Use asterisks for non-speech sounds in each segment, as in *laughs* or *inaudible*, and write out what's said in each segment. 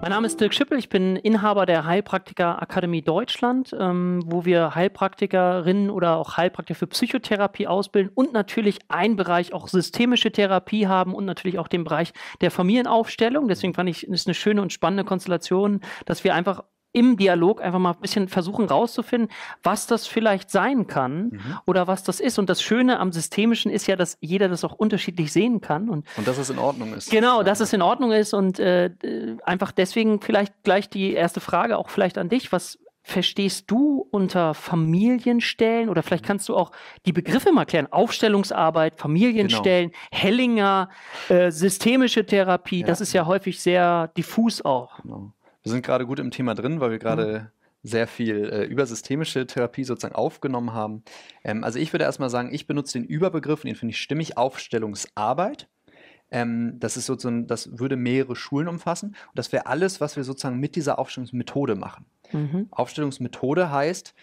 Mein Name ist Dirk Schippel, ich bin Inhaber der Heilpraktiker Akademie Deutschland, ähm, wo wir Heilpraktikerinnen oder auch Heilpraktiker für Psychotherapie ausbilden und natürlich einen Bereich auch systemische Therapie haben und natürlich auch den Bereich der Familienaufstellung. Deswegen fand ich, es eine schöne und spannende Konstellation, dass wir einfach im Dialog einfach mal ein bisschen versuchen rauszufinden, was das vielleicht sein kann mhm. oder was das ist. Und das Schöne am Systemischen ist ja, dass jeder das auch unterschiedlich sehen kann. Und, und dass es in Ordnung ist. Genau, dass es in Ordnung ist. Und äh, einfach deswegen vielleicht gleich die erste Frage auch vielleicht an dich. Was verstehst du unter Familienstellen oder vielleicht kannst du auch die Begriffe mal klären. Aufstellungsarbeit, Familienstellen, genau. Hellinger, äh, systemische Therapie, ja. das ist ja häufig sehr diffus auch. Genau. Wir sind gerade gut im Thema drin, weil wir gerade mhm. sehr viel äh, über systemische Therapie sozusagen aufgenommen haben. Ähm, also ich würde erstmal sagen, ich benutze den Überbegriff, und den finde ich stimmig, Aufstellungsarbeit. Ähm, das ist sozusagen, das würde mehrere Schulen umfassen. Und das wäre alles, was wir sozusagen mit dieser Aufstellungsmethode machen. Mhm. Aufstellungsmethode heißt,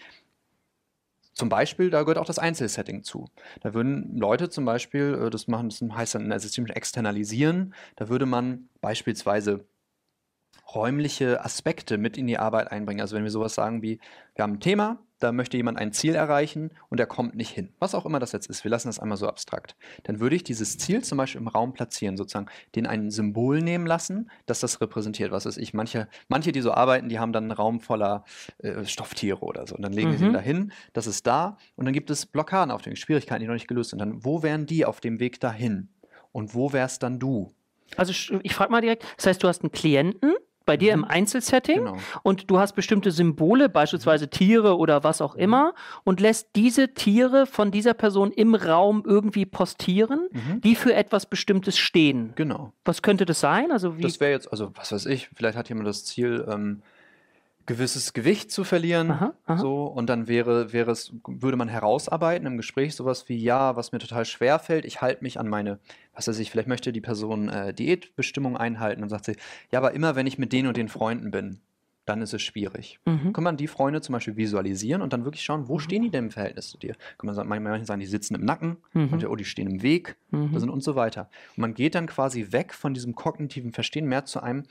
zum Beispiel, da gehört auch das Einzelsetting zu. Da würden Leute zum Beispiel, äh, das machen, das heißt dann in der systemischen externalisieren, da würde man beispielsweise räumliche Aspekte mit in die Arbeit einbringen. Also wenn wir sowas sagen wie, wir haben ein Thema, da möchte jemand ein Ziel erreichen und er kommt nicht hin. Was auch immer das jetzt ist, wir lassen das einmal so abstrakt. Dann würde ich dieses Ziel zum Beispiel im Raum platzieren, sozusagen den ein Symbol nehmen lassen, das das repräsentiert. Was weiß ich, manche, manche, die so arbeiten, die haben dann einen Raum voller äh, Stofftiere oder so. Und dann legen mhm. sie ihn dahin, das ist da. Und dann gibt es Blockaden auf den Schwierigkeiten, die noch nicht gelöst sind. Dann, wo wären die auf dem Weg dahin? Und wo wärst dann du? Also ich frage mal direkt, das heißt, du hast einen Klienten, bei dir mhm. im Einzelsetting genau. und du hast bestimmte Symbole, beispielsweise Tiere oder was auch mhm. immer, und lässt diese Tiere von dieser Person im Raum irgendwie postieren, mhm. die für etwas Bestimmtes stehen. Genau. Was könnte das sein? Also wie das wäre jetzt, also was weiß ich, vielleicht hat jemand das Ziel, ähm, gewisses Gewicht zu verlieren. Aha, aha. So, und dann wäre, wäre es, würde man herausarbeiten im Gespräch sowas wie, ja, was mir total schwer fällt, ich halte mich an meine, was weiß ich, vielleicht möchte die Person äh, Diätbestimmung einhalten und sagt sie, ja, aber immer wenn ich mit den und den Freunden bin, dann ist es schwierig. Mhm. Kann man die Freunde zum Beispiel visualisieren und dann wirklich schauen, wo stehen die denn im Verhältnis zu dir? Kann man sagen, manche sagen, die sitzen im Nacken, mhm. manche, oh, die stehen im Weg mhm. und so weiter. Und man geht dann quasi weg von diesem kognitiven Verstehen mehr zu einem,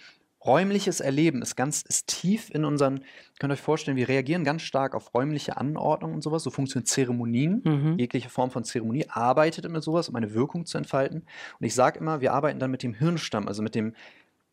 räumliches Erleben ist ganz ist tief in unseren, könnt ihr euch vorstellen, wir reagieren ganz stark auf räumliche Anordnung und sowas. So funktionieren Zeremonien. Mhm. Jegliche Form von Zeremonie arbeitet mit sowas, um eine Wirkung zu entfalten. Und ich sage immer, wir arbeiten dann mit dem Hirnstamm, also mit dem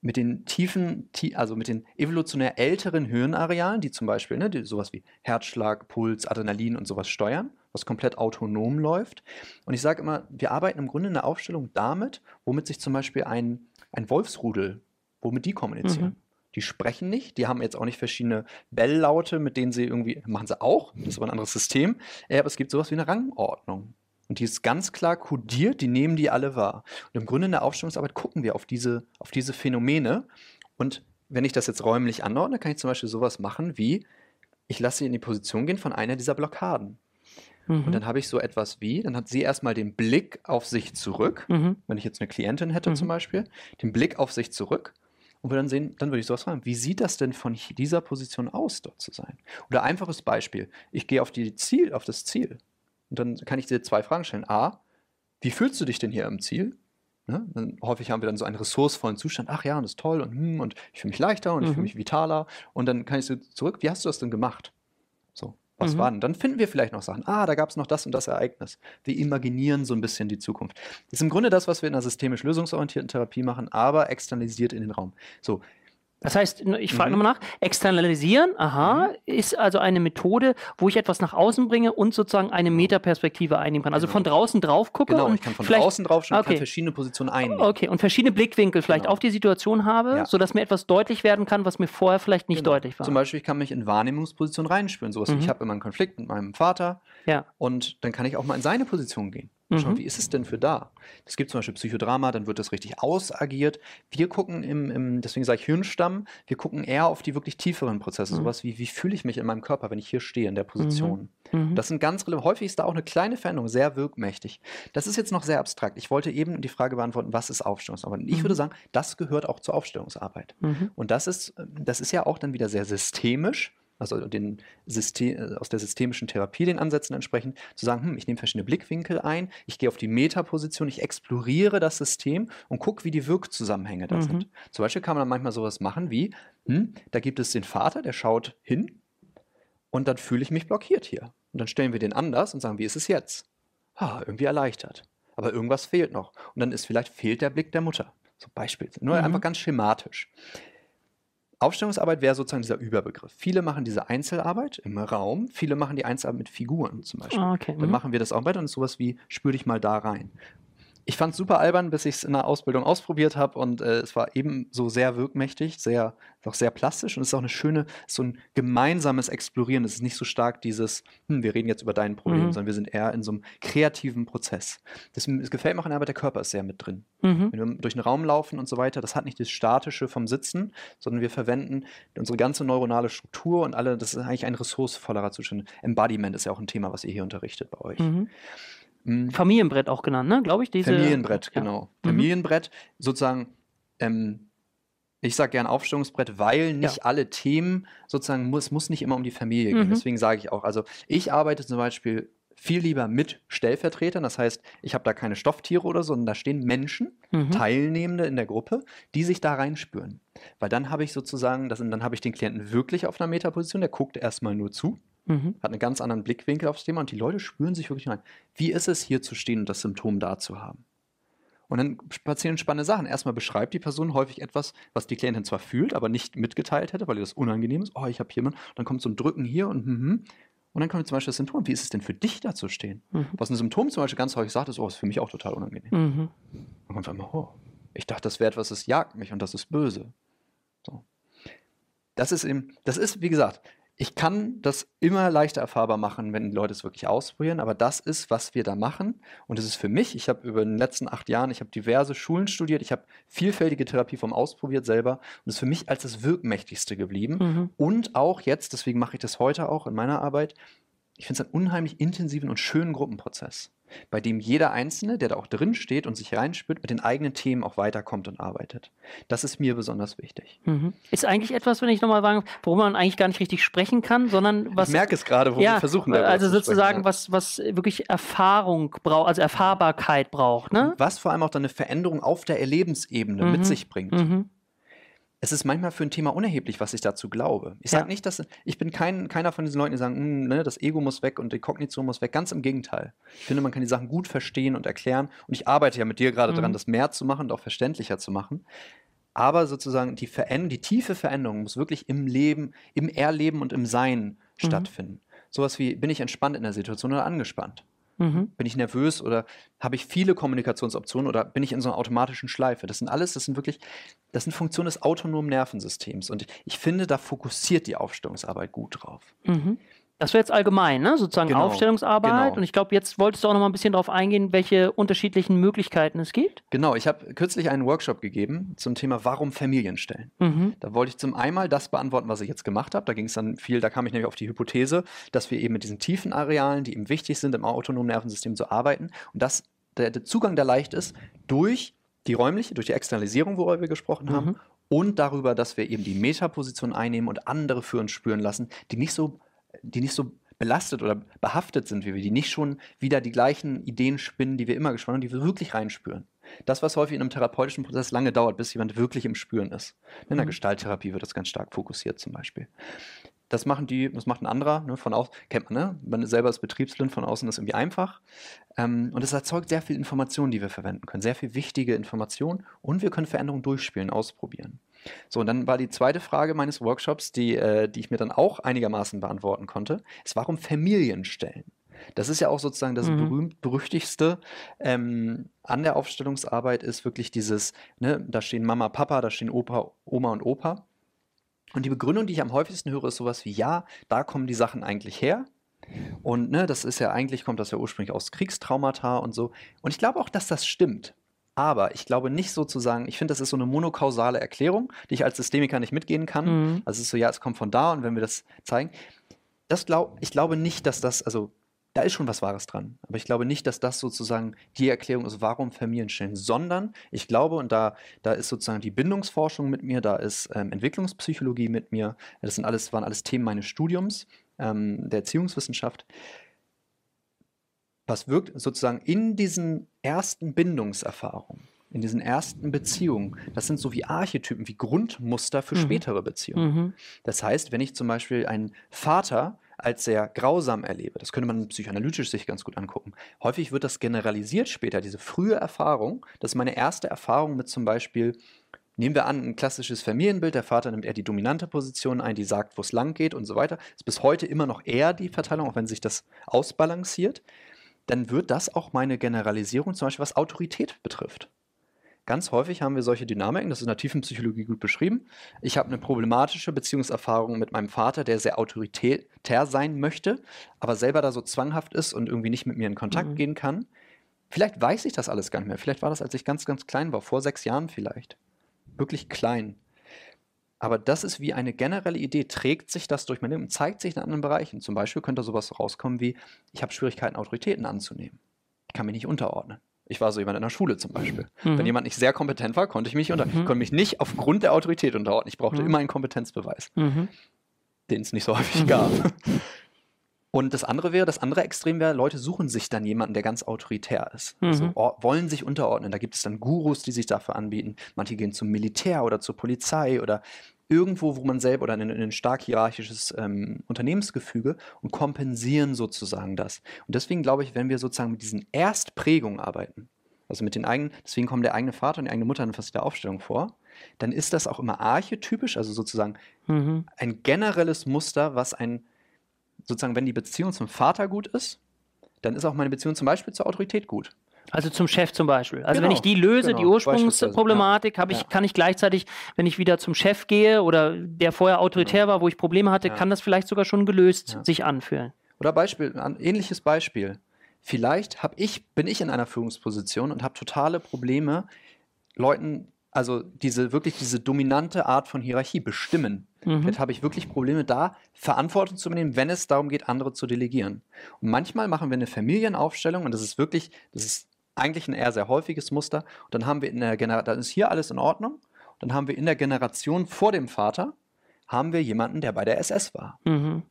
mit den tiefen, also mit den evolutionär älteren Hirnarealen, die zum Beispiel ne, die sowas wie Herzschlag, Puls, Adrenalin und sowas steuern, was komplett autonom läuft. Und ich sage immer, wir arbeiten im Grunde in der Aufstellung damit, womit sich zum Beispiel ein, ein Wolfsrudel womit die kommunizieren. Mhm. Die sprechen nicht, die haben jetzt auch nicht verschiedene Belllaute, mit denen sie irgendwie, machen sie auch, das ist aber ein anderes System, äh, aber es gibt sowas wie eine Rangordnung. Und die ist ganz klar kodiert, die nehmen die alle wahr. Und im Grunde in der Aufstellungsarbeit gucken wir auf diese, auf diese Phänomene. Und wenn ich das jetzt räumlich anordne, kann ich zum Beispiel sowas machen wie, ich lasse sie in die Position gehen von einer dieser Blockaden. Mhm. Und dann habe ich so etwas wie, dann hat sie erstmal den Blick auf sich zurück, mhm. wenn ich jetzt eine Klientin hätte mhm. zum Beispiel, den Blick auf sich zurück und wir dann sehen, dann würde ich sowas fragen, wie sieht das denn von dieser Position aus, dort zu sein? Oder einfaches Beispiel, ich gehe auf, die Ziel, auf das Ziel und dann kann ich dir zwei Fragen stellen. A, wie fühlst du dich denn hier am Ziel? Ne? Dann häufig haben wir dann so einen ressourcevollen Zustand, ach ja, und das ist toll und, hm, und ich fühle mich leichter und mhm. ich fühle mich vitaler und dann kann ich so zurück, wie hast du das denn gemacht? So, was mhm. war denn? Dann finden wir vielleicht noch Sachen. Ah, da gab es noch das und das Ereignis. Wir imaginieren so ein bisschen die Zukunft. Das ist im Grunde das, was wir in einer systemisch lösungsorientierten Therapie machen, aber externalisiert in den Raum. So, das heißt, ich frage mhm. nochmal nach, externalisieren, aha, mhm. ist also eine Methode, wo ich etwas nach außen bringe und sozusagen eine genau. Metaperspektive einnehmen kann. Also genau. von draußen drauf gucke. Genau, ich kann von draußen drauf schauen, okay. kann verschiedene Positionen einnehmen. Okay, und verschiedene Blickwinkel vielleicht genau. auf die Situation habe, ja. sodass mir etwas deutlich werden kann, was mir vorher vielleicht nicht genau. deutlich war. Zum Beispiel, ich kann mich in Wahrnehmungspositionen reinspüren. Sowas mhm. wie, ich habe immer einen Konflikt mit meinem Vater ja. und dann kann ich auch mal in seine Position gehen. Schauen, mhm. wie ist es denn für da? Es gibt zum Beispiel Psychodrama, dann wird das richtig ausagiert. Wir gucken im, im deswegen sage ich Hirnstamm, wir gucken eher auf die wirklich tieferen Prozesse, mhm. sowas wie, wie fühle ich mich in meinem Körper, wenn ich hier stehe, in der Position. Mhm. mhm. Das sind ganz relevant. Häufig ist da auch eine kleine Veränderung sehr wirkmächtig. Das ist jetzt noch sehr abstrakt. Ich wollte eben die Frage beantworten, was ist Aufstellungsarbeit? Und ich mhm. würde sagen, das gehört auch zur Aufstellungsarbeit. Mhm. Und das ist, das ist ja auch dann wieder sehr systemisch also den System, äh, aus der systemischen Therapie den Ansätzen entsprechend, zu sagen, hm, ich nehme verschiedene Blickwinkel ein, ich gehe auf die Metaposition, ich exploriere das System und gucke, wie die Wirkzusammenhänge da mhm. sind. Zum Beispiel kann man dann manchmal sowas machen wie, hm, da gibt es den Vater, der schaut hin und dann fühle ich mich blockiert hier. Und dann stellen wir den anders und sagen, wie ist es jetzt? Ah, irgendwie erleichtert. Aber irgendwas fehlt noch. Und dann ist vielleicht fehlt der Blick der Mutter. So Beispiel. Nur mhm. einfach ganz schematisch. Aufstellungsarbeit wäre sozusagen dieser Überbegriff. Viele machen diese Einzelarbeit im Raum, viele machen die Einzelarbeit mit Figuren zum Beispiel. Ah, okay. Dann mhm. machen wir das auch weiter und sowas wie, spür dich mal da rein ich fand es super albern, bis ich es in der Ausbildung ausprobiert habe und äh, es war eben so sehr wirkmächtig, sehr, auch sehr plastisch und es ist auch eine schöne, so ein gemeinsames Explorieren. Es ist nicht so stark dieses, hm, wir reden jetzt über dein Problem, mhm. sondern wir sind eher in so einem kreativen Prozess. Das, das gefällt mir auch Arbeit, der Körper ist sehr mit drin. Mhm. Wenn wir durch den Raum laufen und so weiter, das hat nicht das Statische vom Sitzen, sondern wir verwenden unsere ganze neuronale Struktur und alle, das ist eigentlich ein ressourcevollerer Zustand. Embodiment ist ja auch ein Thema, was ihr hier unterrichtet bei euch. Mhm. Mhm. Familienbrett auch genannt, ne? Glaube ich. Diese, Familienbrett, ja. genau. Mhm. Familienbrett, sozusagen, ähm, ich sage gern Aufstellungsbrett, weil nicht ja. alle Themen sozusagen, muss, muss nicht immer um die Familie gehen. Mhm. Deswegen sage ich auch, also ich arbeite zum Beispiel viel lieber mit Stellvertretern. Das heißt, ich habe da keine Stofftiere oder so, sondern da stehen Menschen, mhm. Teilnehmende in der Gruppe, die sich da reinspüren. Weil dann habe ich sozusagen, das, dann habe ich den Klienten wirklich auf einer Metaposition, der guckt erstmal nur zu. Mhm. Hat einen ganz anderen Blickwinkel aufs Thema und die Leute spüren sich wirklich rein. Wie ist es, hier zu stehen und das Symptom da zu haben? Und dann passieren spannende Sachen. Erstmal beschreibt die Person häufig etwas, was die Klientin zwar fühlt, aber nicht mitgeteilt hätte, weil ihr das unangenehm ist. Oh, ich habe hier mal. Dann kommt so ein Drücken hier und mhm. Und dann kommt zum Beispiel das Symptom. Wie ist es denn für dich da zu stehen? Mhm. Was ein Symptom zum Beispiel ganz häufig sagt, ist, oh, ist für mich auch total unangenehm. Mhm. Dann kommt einmal, oh, ich dachte, das wäre etwas, das jagt mich und das ist böse. So. Das ist eben, das ist, wie gesagt, ich kann das immer leichter erfahrbar machen, wenn die Leute es wirklich ausprobieren, aber das ist, was wir da machen. Und es ist für mich, ich habe über den letzten acht Jahren, ich habe diverse Schulen studiert, ich habe vielfältige Therapieformen ausprobiert selber und es ist für mich als das Wirkmächtigste geblieben. Mhm. Und auch jetzt, deswegen mache ich das heute auch in meiner Arbeit, ich finde es einen unheimlich intensiven und schönen Gruppenprozess bei dem jeder Einzelne, der da auch drin steht und sich reinspürt, mit den eigenen Themen auch weiterkommt und arbeitet. Das ist mir besonders wichtig. Mhm. Ist eigentlich etwas, wenn ich nochmal sagen, worüber man eigentlich gar nicht richtig sprechen kann, sondern was. Ich merke es gerade, wo ja, wir versuchen. Also sozusagen, sprechen, was, was wirklich Erfahrung braucht, also Erfahrbarkeit braucht. Ne? Was vor allem auch dann eine Veränderung auf der Erlebensebene mhm. mit sich bringt. Mhm es ist manchmal für ein Thema unerheblich, was ich dazu glaube. Ich sage ja. nicht, dass ich bin kein, keiner von diesen Leuten, die sagen, hm, ne, das Ego muss weg und die Kognition muss weg. Ganz im Gegenteil. Ich finde, man kann die Sachen gut verstehen und erklären. Und ich arbeite ja mit dir gerade mhm. daran, das mehr zu machen und auch verständlicher zu machen. Aber sozusagen die, die tiefe Veränderung muss wirklich im Leben, im Erleben und im Sein mhm. stattfinden. Sowas wie, bin ich entspannt in der Situation oder angespannt? Mhm. Bin ich nervös oder habe ich viele Kommunikationsoptionen oder bin ich in so einer automatischen Schleife? Das sind alles, das sind wirklich, das sind Funktionen des autonomen Nervensystems. Und ich finde, da fokussiert die Aufstellungsarbeit gut drauf. Mhm. Das wäre jetzt allgemein, ne? sozusagen genau, Aufstellungsarbeit. Genau. Und ich glaube, jetzt wolltest du auch noch mal ein bisschen darauf eingehen, welche unterschiedlichen Möglichkeiten es gibt. Genau, ich habe kürzlich einen Workshop gegeben zum Thema Warum Familien stellen. Mhm. Da wollte ich zum einen das beantworten, was ich jetzt gemacht habe. Da ging es dann viel, da kam ich nämlich auf die Hypothese, dass wir eben mit diesen tiefen Arealen, die eben wichtig sind, im autonomen Nervensystem zu arbeiten und dass der, der Zugang da leicht ist durch die räumliche, durch die Externalisierung, worüber wir gesprochen haben, mhm. und darüber, dass wir eben die Metaposition einnehmen und andere für uns spüren lassen, die nicht so die nicht so belastet oder behaftet sind wie wir, die nicht schon wieder die gleichen Ideen spinnen, die wir immer gesponnen haben, die wir wirklich reinspüren. Das, was häufig in einem therapeutischen Prozess lange dauert, bis jemand wirklich im Spüren ist. In der mhm. Gestalttherapie wird das ganz stark fokussiert zum Beispiel. Das machen die, das macht ein anderer, ne, von außen, kennt man, ne? Man selber ist Betriebsblind, von außen ist irgendwie einfach. Ähm, und es erzeugt sehr viel Information, die wir verwenden können, sehr viel wichtige Information und wir können Veränderungen durchspielen, ausprobieren. So, und dann war die zweite Frage meines Workshops, die, äh, die ich mir dann auch einigermaßen beantworten konnte, ist, warum Familien stellen? Das ist ja auch sozusagen das mhm. berühmt-berüchtigste ähm, an der Aufstellungsarbeit ist wirklich dieses, ne, da stehen Mama, Papa, da stehen Opa, Oma und Opa. Und die Begründung, die ich am häufigsten höre, ist sowas wie, ja, da kommen die Sachen eigentlich her. Und ne, das ist ja eigentlich, kommt das ja ursprünglich aus Kriegstraumata und so. Und ich glaube auch, dass das stimmt. Aber ich glaube nicht sozusagen, ich finde, das ist so eine monokausale Erklärung, die ich als Systemiker nicht mitgehen kann. Mhm. Also es ist so, ja, es kommt von da und wenn wir das zeigen. Das glaub, ich glaube nicht, dass das, also da ist schon was Wahres dran. Aber ich glaube nicht, dass das sozusagen die Erklärung ist, warum Familien stellen, sondern ich glaube, und da, da ist sozusagen die Bindungsforschung mit mir, da ist ähm, Entwicklungspsychologie mit mir, das sind alles, waren alles Themen meines Studiums ähm, der Erziehungswissenschaft. Was wirkt sozusagen in diesen ersten Bindungserfahrungen, in diesen ersten Beziehungen, das sind so wie Archetypen, wie Grundmuster für mhm. spätere Beziehungen. Mhm. Das heißt, wenn ich zum Beispiel einen Vater als sehr grausam erlebe. Das könnte man psychoanalytisch sich ganz gut angucken. Häufig wird das generalisiert später, diese frühe Erfahrung. Das ist meine erste Erfahrung mit zum Beispiel, nehmen wir an, ein klassisches Familienbild, der Vater nimmt eher die dominante Position ein, die sagt, wo es lang geht und so weiter. Das ist bis heute immer noch eher die Verteilung, auch wenn sich das ausbalanciert. Dann wird das auch meine Generalisierung, zum Beispiel was Autorität betrifft. Ganz häufig haben wir solche Dynamiken, das ist in der tiefen Psychologie gut beschrieben. Ich habe eine problematische Beziehungserfahrung mit meinem Vater, der sehr autoritär sein möchte, aber selber da so zwanghaft ist und irgendwie nicht mit mir in Kontakt mhm. gehen kann. Vielleicht weiß ich das alles gar nicht mehr. Vielleicht war das, als ich ganz, ganz klein war, vor sechs Jahren vielleicht. Wirklich klein. Aber das ist wie eine generelle Idee, trägt sich das durch mein Leben und zeigt sich in anderen Bereichen. Zum Beispiel könnte sowas rauskommen wie, ich habe Schwierigkeiten, Autoritäten anzunehmen. Ich kann mich nicht unterordnen. Ich war so jemand in der Schule zum Beispiel. Mhm. Wenn jemand nicht sehr kompetent war, konnte ich mich unter, mhm. konnte mich nicht aufgrund der Autorität unterordnen. Ich brauchte mhm. immer einen Kompetenzbeweis, mhm. den es nicht so häufig gab. *laughs* Und das andere wäre, das andere Extrem wäre, Leute suchen sich dann jemanden, der ganz autoritär ist. Also mhm. wollen sich unterordnen. Da gibt es dann Gurus, die sich dafür anbieten. Manche gehen zum Militär oder zur Polizei oder irgendwo, wo man selber oder in, in ein stark hierarchisches ähm, Unternehmensgefüge und kompensieren sozusagen das. Und deswegen glaube ich, wenn wir sozusagen mit diesen Erstprägungen arbeiten, also mit den eigenen, deswegen kommen der eigene Vater und die eigene Mutter in fast der Aufstellung vor, dann ist das auch immer archetypisch, also sozusagen mhm. ein generelles Muster, was ein, sozusagen, wenn die Beziehung zum Vater gut ist, dann ist auch meine Beziehung zum Beispiel zur Autorität gut. Also zum Chef zum Beispiel. Also genau, wenn ich die löse, genau, die Ursprungsproblematik, ja. ich, kann ich gleichzeitig, wenn ich wieder zum Chef gehe oder der vorher autoritär genau. war, wo ich Probleme hatte, ja. kann das vielleicht sogar schon gelöst ja. sich anfühlen. Oder Beispiel, ein ähnliches Beispiel. Vielleicht ich, bin ich in einer Führungsposition und habe totale Probleme, Leuten, also diese wirklich diese dominante Art von Hierarchie bestimmen. Mhm. Jetzt habe ich wirklich Probleme da, Verantwortung zu übernehmen, wenn es darum geht, andere zu delegieren. Und manchmal machen wir eine Familienaufstellung und das ist wirklich, das ist eigentlich ein eher sehr häufiges Muster. Und dann haben wir in der Generation, dann ist hier alles in Ordnung. Und dann haben wir in der Generation vor dem Vater, haben wir jemanden, der bei der SS war. Mhm.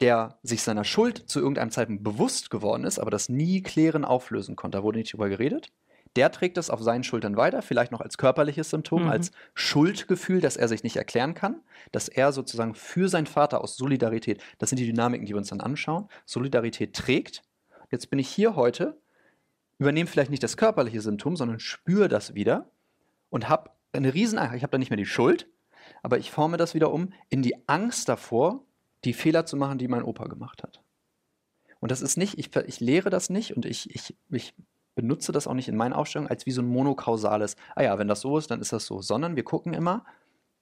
Der sich seiner Schuld zu irgendeinem Zeitpunkt bewusst geworden ist, aber das nie klären, auflösen konnte. Da wurde nicht drüber geredet. Der trägt das auf seinen Schultern weiter, vielleicht noch als körperliches Symptom, mhm. als Schuldgefühl, das er sich nicht erklären kann, dass er sozusagen für seinen Vater aus Solidarität, das sind die Dynamiken, die wir uns dann anschauen, Solidarität trägt. Jetzt bin ich hier heute übernehme vielleicht nicht das körperliche Symptom, sondern spüre das wieder und habe eine riesen ich habe da nicht mehr die Schuld, aber ich forme das wieder um in die Angst davor, die Fehler zu machen, die mein Opa gemacht hat. Und das ist nicht, ich, ich lehre das nicht und ich, ich, ich benutze das auch nicht in meinen Aufstellungen als wie so ein monokausales, ah ja, wenn das so ist, dann ist das so, sondern wir gucken immer,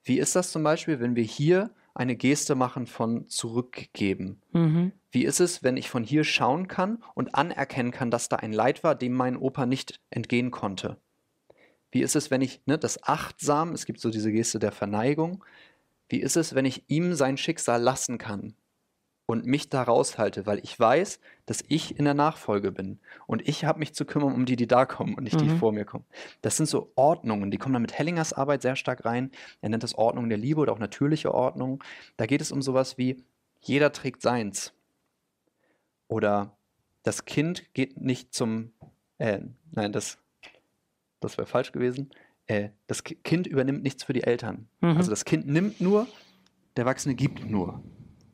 wie ist das zum Beispiel, wenn wir hier eine Geste machen von zurückgeben? Mhm. Wie ist es, wenn ich von hier schauen kann und anerkennen kann, dass da ein Leid war, dem mein Opa nicht entgehen konnte? Wie ist es, wenn ich ne, das achtsam, es gibt so diese Geste der Verneigung, wie ist es, wenn ich ihm sein Schicksal lassen kann? Und mich da raushalte, weil ich weiß, dass ich in der Nachfolge bin und ich habe mich zu kümmern um die, die da kommen und nicht mhm. die vor mir kommen. Das sind so Ordnungen, die kommen dann mit Hellingers Arbeit sehr stark rein. Er nennt das Ordnung der Liebe oder auch natürliche Ordnung. Da geht es um sowas wie, jeder trägt seins. Oder das Kind geht nicht zum, äh, nein, das, das wäre falsch gewesen. Äh, das Kind übernimmt nichts für die Eltern. Mhm. Also das Kind nimmt nur, der Erwachsene gibt nur.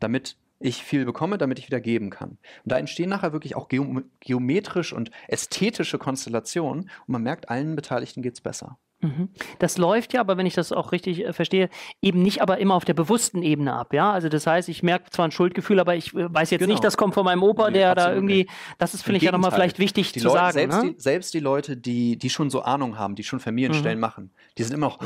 Damit ich viel bekomme, damit ich wieder geben kann. Und da entstehen nachher wirklich auch geometrisch und ästhetische Konstellationen und man merkt, allen Beteiligten geht es besser. Mhm. Das läuft ja, aber wenn ich das auch richtig äh, verstehe, eben nicht aber immer auf der bewussten Ebene ab, ja. Also das heißt, ich merke zwar ein Schuldgefühl, aber ich äh, weiß jetzt genau. nicht, das kommt von meinem Opa, nee, der da irgendwie, das ist, finde ich ja nochmal vielleicht wichtig die zu Leute, sagen. Selbst, ne? die, selbst die Leute, die, die schon so Ahnung haben, die schon Familienstellen mhm. machen, die sind immer noch,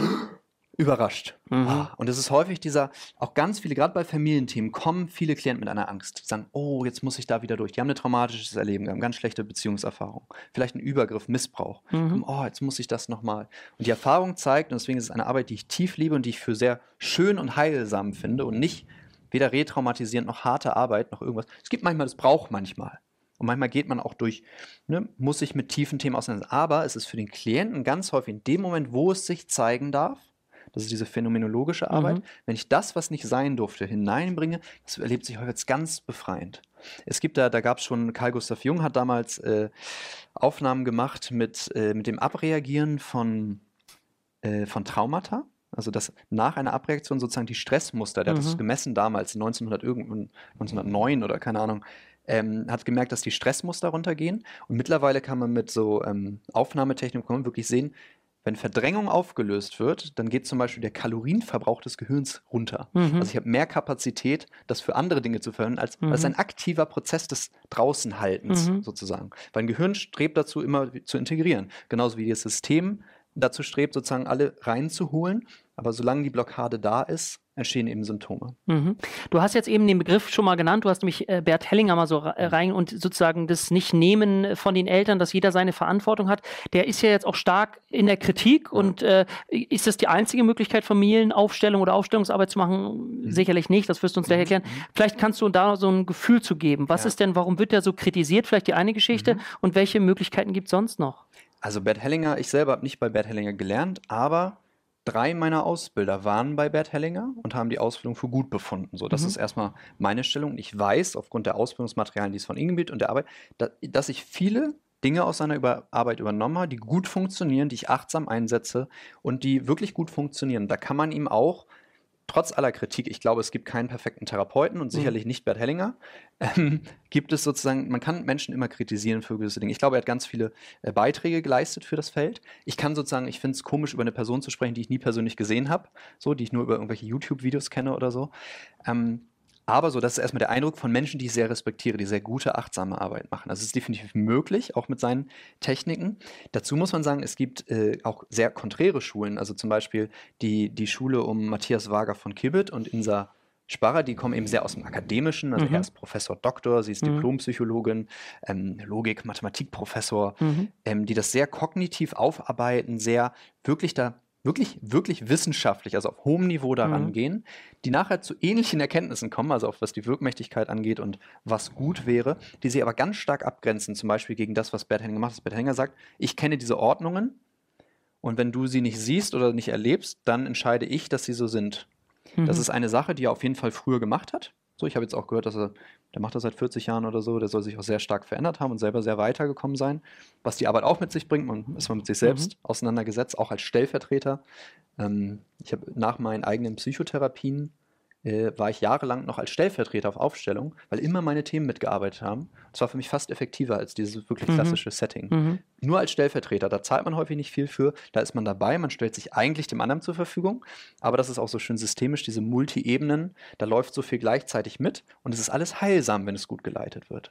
überrascht. Mhm. Ah, und es ist häufig dieser, auch ganz viele, gerade bei Familienthemen, kommen viele Klienten mit einer Angst. Die sagen, oh, jetzt muss ich da wieder durch. Die haben ein traumatisches Erleben, haben ganz schlechte Beziehungserfahrung. Vielleicht einen Übergriff, Missbrauch. Mhm. Oh, jetzt muss ich das nochmal. Und die Erfahrung zeigt, und deswegen ist es eine Arbeit, die ich tief liebe und die ich für sehr schön und heilsam finde und nicht weder retraumatisierend noch harte Arbeit noch irgendwas. Es gibt manchmal, das braucht manchmal. Und manchmal geht man auch durch, ne, muss sich mit tiefen Themen auseinandersetzen. Aber es ist für den Klienten ganz häufig in dem Moment, wo es sich zeigen darf, das ist diese phänomenologische Arbeit, mhm. wenn ich das, was nicht sein durfte, hineinbringe, das erlebt sich häufig als ganz befreiend. Es gibt da, da gab es schon, Carl Gustav Jung hat damals äh, Aufnahmen gemacht mit, äh, mit dem Abreagieren von, äh, von Traumata. Also dass nach einer Abreaktion sozusagen die Stressmuster, der mhm. hat das mhm. gemessen damals, 1900 1909 oder keine Ahnung, ähm, hat gemerkt, dass die Stressmuster runtergehen. Und mittlerweile kann man mit so ähm, Aufnahmetechnik wirklich sehen, wenn Verdrängung aufgelöst wird, dann geht zum Beispiel der Kalorienverbrauch des Gehirns runter. Mhm. Also ich habe mehr Kapazität, das für andere Dinge zu verwenden, als, mhm. als ein aktiver Prozess des Draußenhaltens mhm. sozusagen. Weil ein Gehirn strebt dazu, immer zu integrieren. Genauso wie das System dazu strebt, sozusagen alle reinzuholen. Aber solange die Blockade da ist, entstehen eben Symptome. Mhm. Du hast jetzt eben den Begriff schon mal genannt, du hast nämlich äh, Bert Hellinger mal so äh, rein und sozusagen das Nicht-Nehmen von den Eltern, dass jeder seine Verantwortung hat. Der ist ja jetzt auch stark in der Kritik und äh, ist das die einzige Möglichkeit, Familienaufstellung oder Aufstellungsarbeit zu machen? Mhm. Sicherlich nicht, das wirst du uns gleich mhm. erklären. Mhm. Vielleicht kannst du da so ein Gefühl zu geben. Was ja. ist denn, warum wird der so kritisiert? Vielleicht die eine Geschichte mhm. und welche Möglichkeiten gibt es sonst noch? Also Bert Hellinger, ich selber habe nicht bei Bert Hellinger gelernt, aber drei meiner Ausbilder waren bei Bert Hellinger und haben die Ausbildung für gut befunden. So, das mhm. ist erstmal meine Stellung. Ich weiß aufgrund der Ausbildungsmaterialien, die es von Ingebild und der Arbeit, dass, dass ich viele Dinge aus seiner Über Arbeit übernommen habe, die gut funktionieren, die ich achtsam einsetze und die wirklich gut funktionieren. Da kann man ihm auch trotz aller Kritik, ich glaube, es gibt keinen perfekten Therapeuten und mhm. sicherlich nicht Bert Hellinger, *laughs* ähm, gibt es sozusagen, man kann Menschen immer kritisieren für gewisse Dinge. Ich glaube, er hat ganz viele äh, Beiträge geleistet für das Feld. Ich kann sozusagen, ich finde es komisch, über eine Person zu sprechen, die ich nie persönlich gesehen habe, so, die ich nur über irgendwelche YouTube-Videos kenne oder so. Ähm, aber so, das ist erstmal der Eindruck von Menschen, die ich sehr respektiere, die sehr gute, achtsame Arbeit machen. Das ist definitiv möglich, auch mit seinen Techniken. Dazu muss man sagen, es gibt äh, auch sehr konträre Schulen. Also zum Beispiel die, die Schule um Matthias Wager von Kibbet und Insa Sparrer, die kommen eben sehr aus dem Akademischen. Also mhm. er ist Professor Doktor, sie ist mhm. Diplompsychologin, ähm, Logik, Mathematikprofessor, mhm. ähm, die das sehr kognitiv aufarbeiten, sehr wirklich da wirklich, wirklich wissenschaftlich, also auf hohem Niveau daran mhm. gehen, die nachher zu ähnlichen Erkenntnissen kommen, also auch was die Wirkmächtigkeit angeht und was gut wäre, die sie aber ganz stark abgrenzen, zum Beispiel gegen das, was Bert Hellinger macht. Bert Hellinger sagt, ich kenne diese Ordnungen und wenn du sie nicht siehst oder nicht erlebst, dann entscheide ich, dass sie so sind. Mhm. Das ist eine Sache, die er auf jeden Fall früher gemacht hat. So, ich habe jetzt auch gehört, dass er, der macht das seit 40 Jahren oder so, der soll sich auch sehr stark verändert haben und selber sehr weitergekommen sein. Was die Arbeit auch mit sich bringt, man ist man mit sich selbst mhm. auseinandergesetzt, auch als Stellvertreter. Ähm, ich habe nach meinen eigenen Psychotherapien äh, war ich jahrelang noch als Stellvertreter auf Aufstellung, weil immer meine Themen mitgearbeitet haben. Das war für mich fast effektiver als dieses wirklich mhm. klassische mhm. Setting. Mhm. Nur als Stellvertreter, da zahlt man häufig nicht viel für, da ist man dabei, man stellt sich eigentlich dem anderen zur Verfügung, aber das ist auch so schön systemisch, diese Multi-Ebenen, da läuft so viel gleichzeitig mit und es ist alles heilsam, wenn es gut geleitet wird.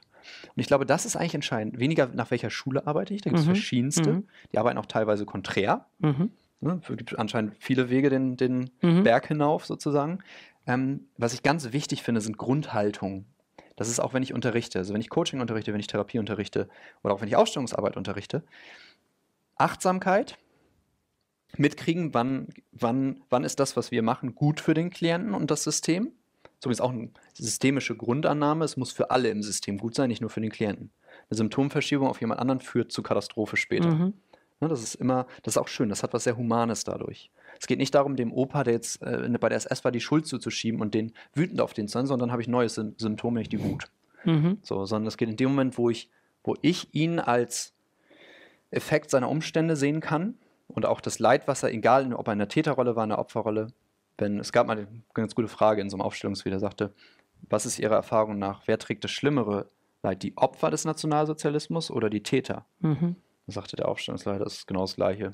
Und ich glaube, das ist eigentlich entscheidend. Weniger nach welcher Schule arbeite ich, da gibt es mhm. verschiedenste, mhm. die arbeiten auch teilweise konträr. Mhm. Ne, es gibt anscheinend viele Wege den, den Berg hinauf sozusagen. Ähm, was ich ganz wichtig finde, sind Grundhaltungen. Das ist auch, wenn ich unterrichte, also wenn ich Coaching unterrichte, wenn ich Therapie unterrichte oder auch wenn ich Ausstellungsarbeit unterrichte. Achtsamkeit, mitkriegen, wann, wann, wann ist das, was wir machen, gut für den Klienten und das System. Ist auch eine systemische Grundannahme, es muss für alle im System gut sein, nicht nur für den Klienten. Eine Symptomverschiebung auf jemand anderen führt zu Katastrophe später. Mhm. Ja, das ist immer, das ist auch schön, das hat was sehr Humanes dadurch. Es geht nicht darum, dem Opa, der jetzt äh, bei der SS war, die Schuld zuzuschieben und den wütend auf den zu sein, sondern habe ich neue Symptome, nicht die Wut. Mhm. So, sondern es geht in dem Moment, wo ich, wo ich ihn als Effekt seiner Umstände sehen kann und auch das Leid, was er, egal ob er in der Täterrolle war, in der Opferrolle, wenn, es gab mal eine ganz gute Frage in so einem Aufstellungsvideo, sagte, was ist Ihrer Erfahrung nach, wer trägt das schlimmere Leid, die Opfer des Nationalsozialismus oder die Täter? Mhm. Da sagte der Aufstellungsleiter, das ist genau das Gleiche.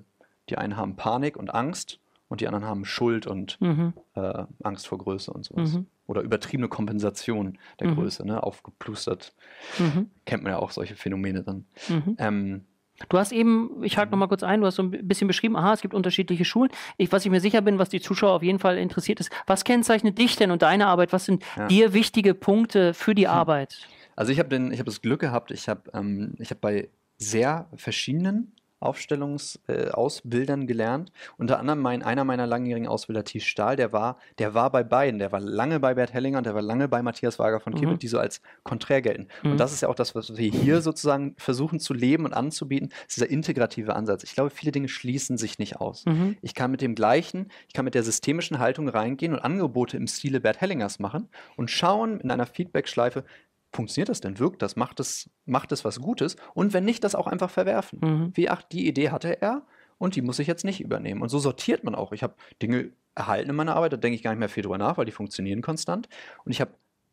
Die einen haben Panik und Angst und die anderen haben Schuld und mhm. äh, Angst vor Größe und sowas. Mhm. Oder übertriebene Kompensation der mhm. Größe, ne? aufgeplustert. Mhm. Kennt man ja auch solche Phänomene dann. Mhm. Ähm, Du hast eben, ich hake nochmal kurz ein, du hast so ein bisschen beschrieben, aha, es gibt unterschiedliche Schulen. Ich, was ich mir sicher bin, was die Zuschauer auf jeden Fall interessiert ist, was kennzeichnet dich denn und deine Arbeit? Was sind ja. dir wichtige Punkte für die hm. Arbeit? Also ich habe hab das Glück gehabt, ich habe ähm, hab bei sehr verschiedenen Aufstellungsausbildern äh, gelernt. Unter anderem mein, einer meiner langjährigen Ausbilder, Thies Stahl, der war, der war bei beiden. Der war lange bei Bert Hellinger und der war lange bei Matthias Wager von Kippet, mhm. die so als konträr gelten. Mhm. Und das ist ja auch das, was wir hier sozusagen versuchen zu leben und anzubieten, ist dieser integrative Ansatz. Ich glaube, viele Dinge schließen sich nicht aus. Mhm. Ich kann mit dem gleichen, ich kann mit der systemischen Haltung reingehen und Angebote im Stile Bert Hellingers machen und schauen in einer Feedback-Schleife, funktioniert das denn? Wirkt das? Macht es, macht es was Gutes? Und wenn nicht, das auch einfach verwerfen. Mhm. Wie, ach, die Idee hatte er und die muss ich jetzt nicht übernehmen. Und so sortiert man auch. Ich habe Dinge erhalten in meiner Arbeit, da denke ich gar nicht mehr viel drüber nach, weil die funktionieren konstant. Und ich habe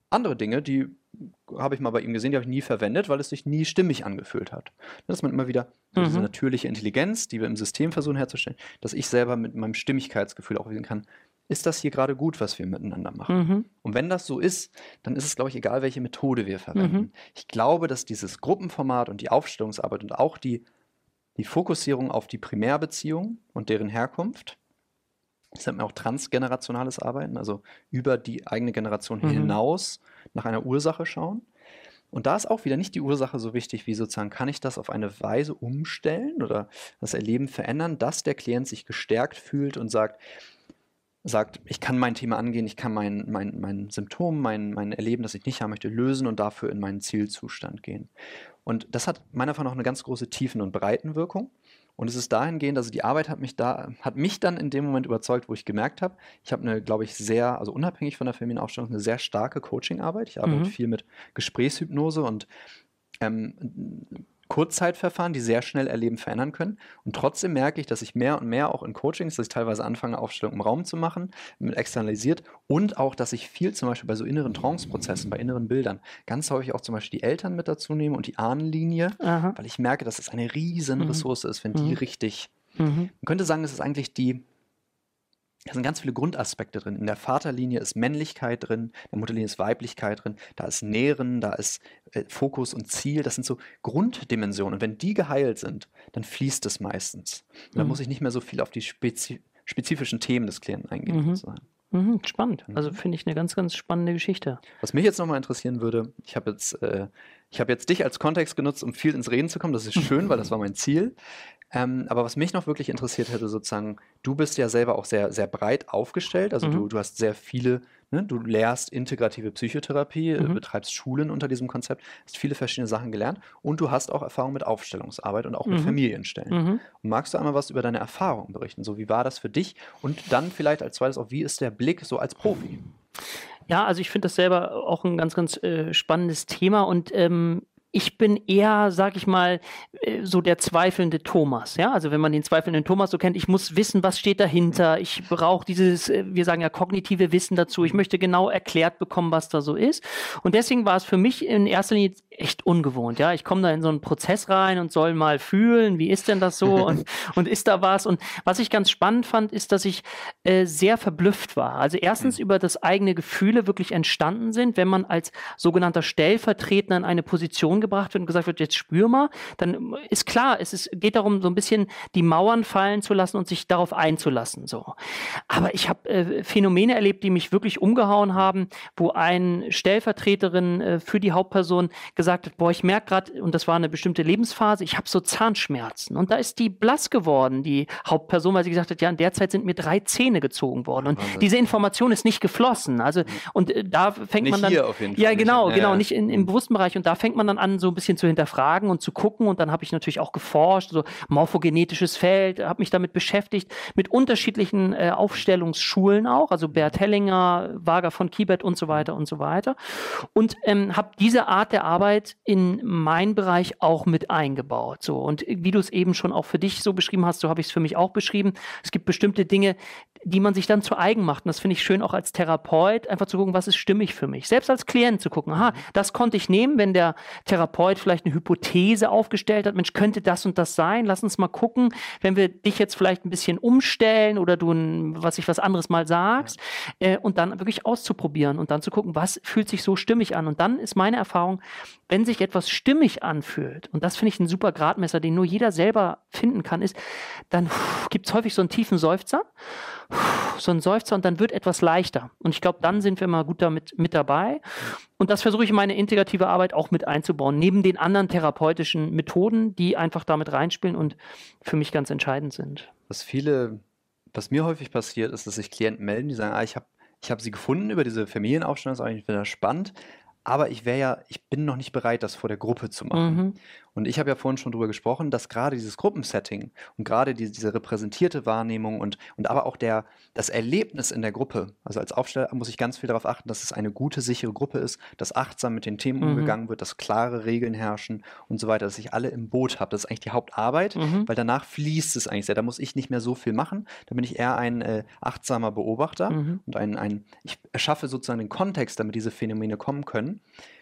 andere Dinge, die habe ich mal bei ihm gesehen, die habe ich nie verwendet, weil es sich nie stimmig angefühlt hat. Dass man immer wieder mhm. diese natürliche Intelligenz, die wir im System versuchen herzustellen, dass ich selber mit meinem Stimmigkeitsgefühl auch wissen kann, ist das hier gerade gut, was wir miteinander machen? Mhm. Und wenn das so ist, dann ist es, glaube ich, egal, welche Methode wir verwenden. Mhm. Ich glaube, dass dieses Gruppenformat und die Aufstellungsarbeit und auch die, die Fokussierung auf die Primärbeziehung und deren Herkunft, das nennt man auch transgenerationales Arbeiten, also über die eigene Generation mhm. hinaus nach einer Ursache schauen. Und da ist auch wieder nicht die Ursache so wichtig, wie sozusagen, kann ich das auf eine Weise umstellen oder das Erleben verändern, dass der Klient sich gestärkt fühlt und sagt, sagt, ich kann mein Thema angehen, ich kann mein, mein, mein Symptom, mein, mein Erleben, das ich nicht haben möchte, lösen und dafür in meinen Zielzustand gehen. Und das hat meiner Meinung nach eine ganz große Tiefen- und Breitenwirkung. Und es ist dahingehend, also die Arbeit hat mich da, hat mich dann in dem Moment überzeugt, wo ich gemerkt habe, ich habe eine, glaube ich, sehr, also unabhängig von der Familienaufstellung, eine sehr starke Coachingarbeit. Ich arbeite mhm. viel mit Gesprächshypnose und ähm, Kurzzeitverfahren, die sehr schnell Erleben verändern können. Und trotzdem merke ich, dass ich mehr und mehr auch in Coachings, dass ich teilweise anfange, Aufstellung im Raum zu machen, mit externalisiert und auch, dass ich viel zum Beispiel bei so inneren Trance-Prozessen, bei inneren Bildern, ganz häufig auch zum Beispiel die Eltern mit dazu nehme und die Ahnenlinie, Aha. weil ich merke, dass es eine riesen mhm. Ressource ist, wenn die mhm. richtig. Mhm. Man könnte sagen, es ist eigentlich die da sind ganz viele Grundaspekte drin. In der Vaterlinie ist Männlichkeit drin, in der Mutterlinie ist Weiblichkeit drin, da ist Nähren, da ist äh, Fokus und Ziel. Das sind so Grunddimensionen. Und wenn die geheilt sind, dann fließt es meistens. Mhm. muss ich nicht mehr so viel auf die spezi spezifischen Themen des Klienten eingehen. Mhm. Mhm, spannend. Mhm. Also finde ich eine ganz, ganz spannende Geschichte. Was mich jetzt nochmal interessieren würde, ich habe jetzt, äh, hab jetzt dich als Kontext genutzt, um viel ins Reden zu kommen. Das ist schön, weil das war mein Ziel. Ähm, aber was mich noch wirklich interessiert hätte, sozusagen, du bist ja selber auch sehr, sehr breit aufgestellt. Also mhm. du, du hast sehr viele, ne, du lehrst integrative Psychotherapie, äh, mhm. betreibst Schulen unter diesem Konzept, hast viele verschiedene Sachen gelernt und du hast auch Erfahrung mit Aufstellungsarbeit und auch mhm. mit Familienstellen. Mhm. Und magst du einmal was über deine Erfahrungen berichten? So, wie war das für dich? Und dann vielleicht als zweites auch, wie ist der Blick so als Profi? Ja, also ich finde das selber auch ein ganz, ganz äh, spannendes Thema und ähm, ich bin eher, sag ich mal, äh, so der zweifelnde Thomas. Ja, also wenn man den zweifelnden Thomas so kennt, ich muss wissen, was steht dahinter. Ich brauche dieses, äh, wir sagen ja kognitive Wissen dazu. Ich möchte genau erklärt bekommen, was da so ist. Und deswegen war es für mich in erster Linie echt ungewohnt. Ja, ich komme da in so einen Prozess rein und soll mal fühlen, wie ist denn das so *laughs* und, und ist da was? Und was ich ganz spannend fand, ist, dass ich äh, sehr verblüfft war. Also erstens mhm. über das eigene Gefühle wirklich entstanden sind, wenn man als sogenannter Stellvertreter in eine Position gebracht wird und gesagt wird, jetzt spür mal, dann ist klar, es ist, geht darum, so ein bisschen die Mauern fallen zu lassen und sich darauf einzulassen. So. Aber ich habe äh, Phänomene erlebt, die mich wirklich umgehauen haben, wo ein Stellvertreterin äh, für die Hauptperson gesagt hat, boah, ich merke gerade, und das war eine bestimmte Lebensphase, ich habe so Zahnschmerzen. Und da ist die blass geworden, die Hauptperson, weil sie gesagt hat, ja, in der Zeit sind mir drei Zähne gezogen worden. Und Wahnsinn. diese Information ist nicht geflossen. Also, und äh, da fängt nicht man dann. Hier auf jeden Fall. Ja, genau, nicht, genau, nicht in, im bewussten Bereich. Und da fängt man dann an, so ein bisschen zu hinterfragen und zu gucken. Und dann habe ich natürlich auch geforscht, so morphogenetisches Feld, habe mich damit beschäftigt, mit unterschiedlichen äh, Aufstellungsschulen auch, also Bert Hellinger, Wager von Kibet und so weiter und so weiter. Und ähm, habe diese Art der Arbeit Arbeit in meinen Bereich auch mit eingebaut. So und wie du es eben schon auch für dich so beschrieben hast, so habe ich es für mich auch beschrieben. Es gibt bestimmte Dinge, die man sich dann zu eigen macht. Und das finde ich schön auch als Therapeut, einfach zu gucken, was ist stimmig für mich. Selbst als Klient zu gucken, aha, das konnte ich nehmen, wenn der Therapeut vielleicht eine Hypothese aufgestellt hat, Mensch, könnte das und das sein? Lass uns mal gucken, wenn wir dich jetzt vielleicht ein bisschen umstellen oder du, ein, was ich was anderes mal sagst, äh, und dann wirklich auszuprobieren und dann zu gucken, was fühlt sich so stimmig an. Und dann ist meine Erfahrung, wenn sich etwas stimmig anfühlt, und das finde ich ein super Gradmesser, den nur jeder selber finden kann, ist, dann gibt es häufig so einen tiefen Seufzer so ein Seufzer und dann wird etwas leichter. Und ich glaube, dann sind wir mal gut damit mit dabei. Und das versuche ich in meine integrative Arbeit auch mit einzubauen, neben den anderen therapeutischen Methoden, die einfach damit reinspielen und für mich ganz entscheidend sind. Was viele, was mir häufig passiert, ist, dass sich Klienten melden, die sagen, ah, ich habe ich habe sie gefunden über diese Familienaufstellung, das ist eigentlich wieder spannend aber ich wäre ja, ich bin noch nicht bereit, das vor der Gruppe zu machen. Mhm. Und ich habe ja vorhin schon darüber gesprochen, dass gerade dieses Gruppensetting und gerade die, diese repräsentierte Wahrnehmung und, und aber auch der, das Erlebnis in der Gruppe, also als Aufsteller muss ich ganz viel darauf achten, dass es eine gute, sichere Gruppe ist, dass achtsam mit den Themen mhm. umgegangen wird, dass klare Regeln herrschen und so weiter, dass ich alle im Boot habe. Das ist eigentlich die Hauptarbeit, mhm. weil danach fließt es eigentlich sehr. Da muss ich nicht mehr so viel machen. Da bin ich eher ein äh, achtsamer Beobachter mhm. und ein, ein, ich erschaffe sozusagen den Kontext, damit diese Phänomene kommen können.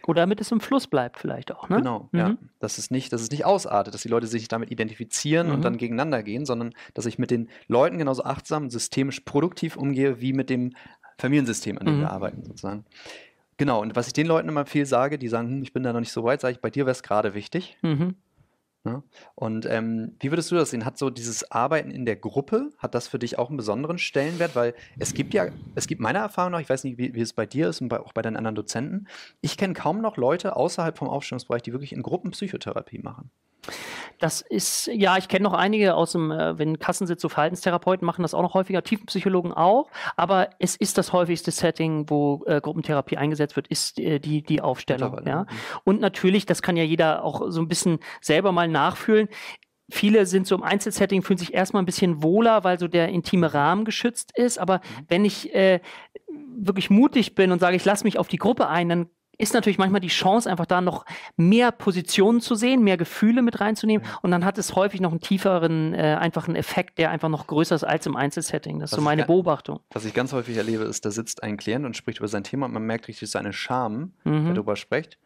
Oder damit es im Fluss bleibt, vielleicht auch. Ne? Genau, mhm. ja. Dass es, nicht, dass es nicht ausartet, dass die Leute sich damit identifizieren mhm. und dann gegeneinander gehen, sondern dass ich mit den Leuten genauso achtsam und systemisch produktiv umgehe, wie mit dem Familiensystem, an dem mhm. wir arbeiten, sozusagen. Genau, und was ich den Leuten immer viel sage, die sagen, hm, ich bin da noch nicht so weit, sage ich, bei dir wäre es gerade wichtig. Mhm. Ne? Und ähm, wie würdest du das sehen? Hat so dieses Arbeiten in der Gruppe, hat das für dich auch einen besonderen Stellenwert? Weil es gibt ja, es gibt meiner Erfahrung nach, ich weiß nicht, wie, wie es bei dir ist und bei, auch bei deinen anderen Dozenten, ich kenne kaum noch Leute außerhalb vom Aufstellungsbereich, die wirklich in Gruppen Psychotherapie machen. Das ist, ja, ich kenne noch einige aus dem, äh, wenn Kassensitz so Verhaltenstherapeuten machen das auch noch häufiger, Tiefenpsychologen auch, aber es ist das häufigste Setting, wo äh, Gruppentherapie eingesetzt wird, ist äh, die, die Aufstellung. Ja. Mhm. Und natürlich, das kann ja jeder auch so ein bisschen selber mal nachfühlen. Viele sind so im Einzelsetting, fühlen sich erstmal ein bisschen wohler, weil so der intime Rahmen geschützt ist. Aber mhm. wenn ich äh, wirklich mutig bin und sage, ich lasse mich auf die Gruppe ein, dann ist natürlich manchmal die Chance, einfach da noch mehr Positionen zu sehen, mehr Gefühle mit reinzunehmen. Und dann hat es häufig noch einen tieferen, äh, einfachen Effekt, der einfach noch größer ist als im Einzelsetting. Das ist was so meine ich, Beobachtung. Was ich ganz häufig erlebe, ist, da sitzt ein Klient und spricht über sein Thema und man merkt richtig seine Scham, mhm. der darüber spricht.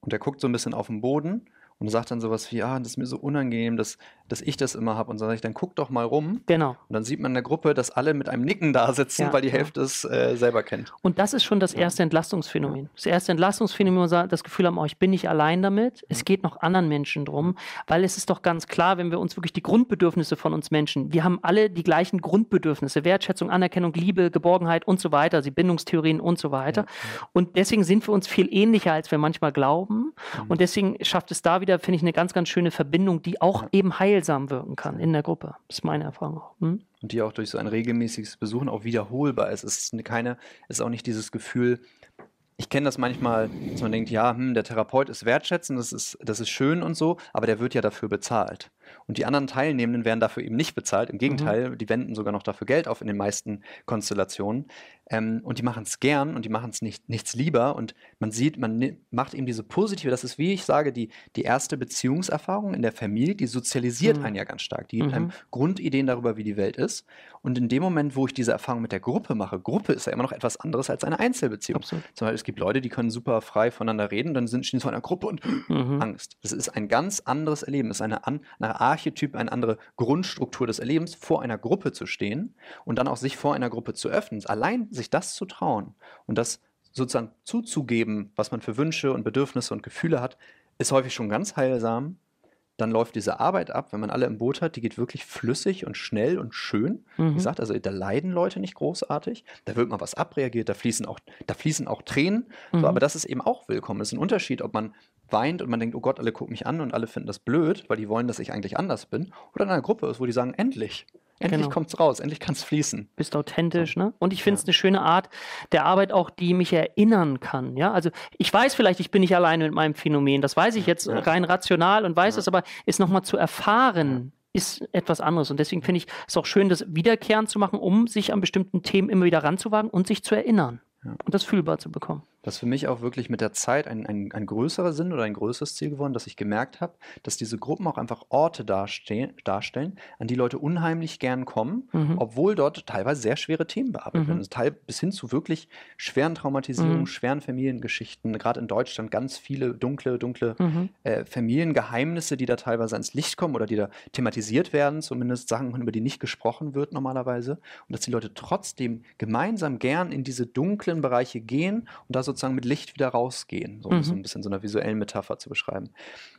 Und er guckt so ein bisschen auf den Boden und sagt dann sowas wie, ah, das ist mir so unangenehm, dass, dass ich das immer habe. Und so sage ich, dann guck doch mal rum. Genau. Und dann sieht man in der Gruppe, dass alle mit einem Nicken da sitzen, ja, weil die Hälfte ja. es äh, selber kennt. Und das ist schon das erste Entlastungsphänomen. Das erste Entlastungsphänomen, wo wir das Gefühl haben, oh, ich bin nicht allein damit. Es geht noch anderen Menschen drum, weil es ist doch ganz klar, wenn wir uns wirklich die Grundbedürfnisse von uns Menschen, wir haben alle die gleichen Grundbedürfnisse, Wertschätzung, Anerkennung, Liebe, Geborgenheit und so weiter, die Bindungstheorien und so weiter. Ja, und deswegen sind wir uns viel ähnlicher, als wir manchmal glauben. Mhm. Und deswegen schafft es da wieder, finde ich, eine ganz, ganz schöne Verbindung, die auch eben heilsam wirken kann in der Gruppe. Das ist meine Erfahrung auch. Hm? Und die auch durch so ein regelmäßiges Besuchen auch wiederholbar ist. Es ist keine, ist auch nicht dieses Gefühl, ich kenne das manchmal, dass man denkt, ja, hm, der Therapeut ist wertschätzend, das ist, das ist schön und so, aber der wird ja dafür bezahlt. Und die anderen Teilnehmenden werden dafür eben nicht bezahlt. Im Gegenteil, mhm. die wenden sogar noch dafür Geld auf in den meisten Konstellationen. Ähm, und die machen es gern und die machen es nicht, nichts lieber. Und man sieht, man macht eben diese positive, das ist, wie ich sage, die, die erste Beziehungserfahrung in der Familie, die sozialisiert mhm. einen ja ganz stark. Die gibt mhm. einem Grundideen darüber, wie die Welt ist. Und in dem Moment, wo ich diese Erfahrung mit der Gruppe mache, Gruppe ist ja immer noch etwas anderes als eine Einzelbeziehung. Absolut. Zum Beispiel, es gibt Leute, die können super frei voneinander reden, dann sind sie in so einer Gruppe und mhm. Angst. Das ist ein ganz anderes Erleben. Es ist eine, eine Archetyp, eine andere Grundstruktur des Erlebens, vor einer Gruppe zu stehen und dann auch sich vor einer Gruppe zu öffnen. Allein sich das zu trauen und das sozusagen zuzugeben, was man für Wünsche und Bedürfnisse und Gefühle hat, ist häufig schon ganz heilsam. Dann läuft diese Arbeit ab, wenn man alle im Boot hat, die geht wirklich flüssig und schnell und schön. Mhm. Wie gesagt, also da leiden Leute nicht großartig. Da wird mal was abreagiert, da fließen auch, da fließen auch Tränen. Mhm. So, aber das ist eben auch willkommen. Es ist ein Unterschied, ob man weint und man denkt, oh Gott, alle gucken mich an und alle finden das blöd, weil die wollen, dass ich eigentlich anders bin. Oder in einer Gruppe ist, wo die sagen, endlich. Endlich genau. es raus, endlich kann es fließen. Bist authentisch, ne? Und ich finde es ja. eine schöne Art der Arbeit auch, die mich erinnern kann. Ja, also ich weiß vielleicht, ich bin nicht alleine mit meinem Phänomen. Das weiß ich jetzt ja. rein rational und weiß ja. es, aber es nochmal zu erfahren, ist etwas anderes. Und deswegen finde ich es auch schön, das wiederkehrend zu machen, um sich an bestimmten Themen immer wieder ranzuwagen und sich zu erinnern. Und das fühlbar zu bekommen. Das ist für mich auch wirklich mit der Zeit ein, ein, ein größerer Sinn oder ein größeres Ziel geworden, dass ich gemerkt habe, dass diese Gruppen auch einfach Orte darstellen, darstellen an die Leute unheimlich gern kommen, mhm. obwohl dort teilweise sehr schwere Themen bearbeitet werden. Mhm. Also bis hin zu wirklich schweren Traumatisierungen, mhm. schweren Familiengeschichten. Gerade in Deutschland ganz viele dunkle, dunkle mhm. äh, Familiengeheimnisse, die da teilweise ans Licht kommen oder die da thematisiert werden, zumindest Sachen, über die nicht gesprochen wird normalerweise. Und dass die Leute trotzdem gemeinsam gern in diese dunklen Bereiche gehen und da so sozusagen mit Licht wieder rausgehen, so, mhm. ein bisschen so einer visuellen Metapher zu beschreiben.